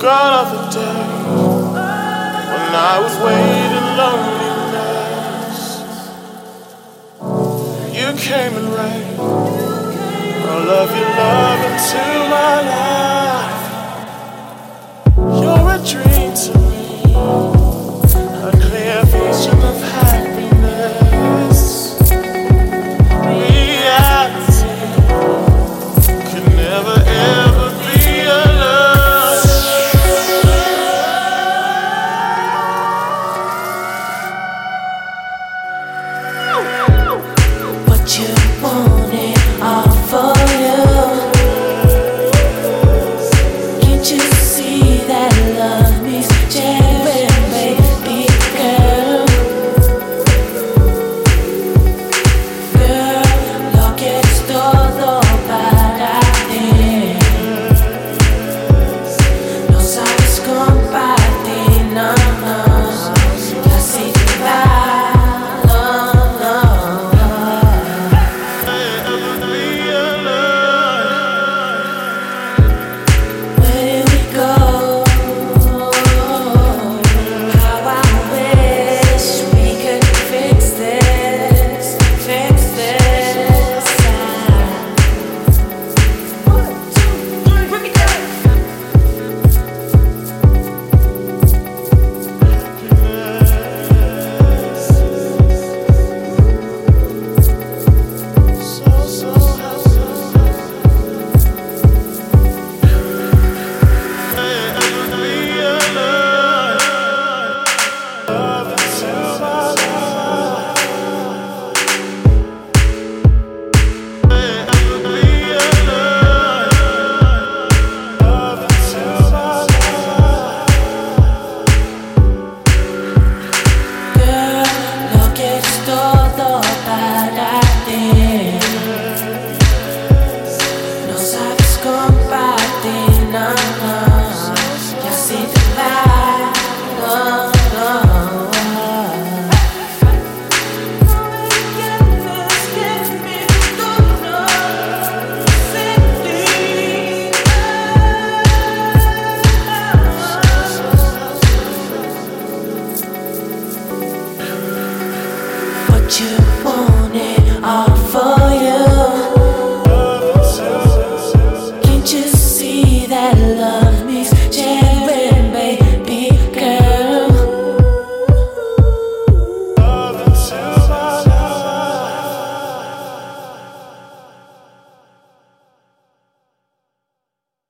gone the day when I was waiting loneliness. You came and rained all of your love into my life. you want it.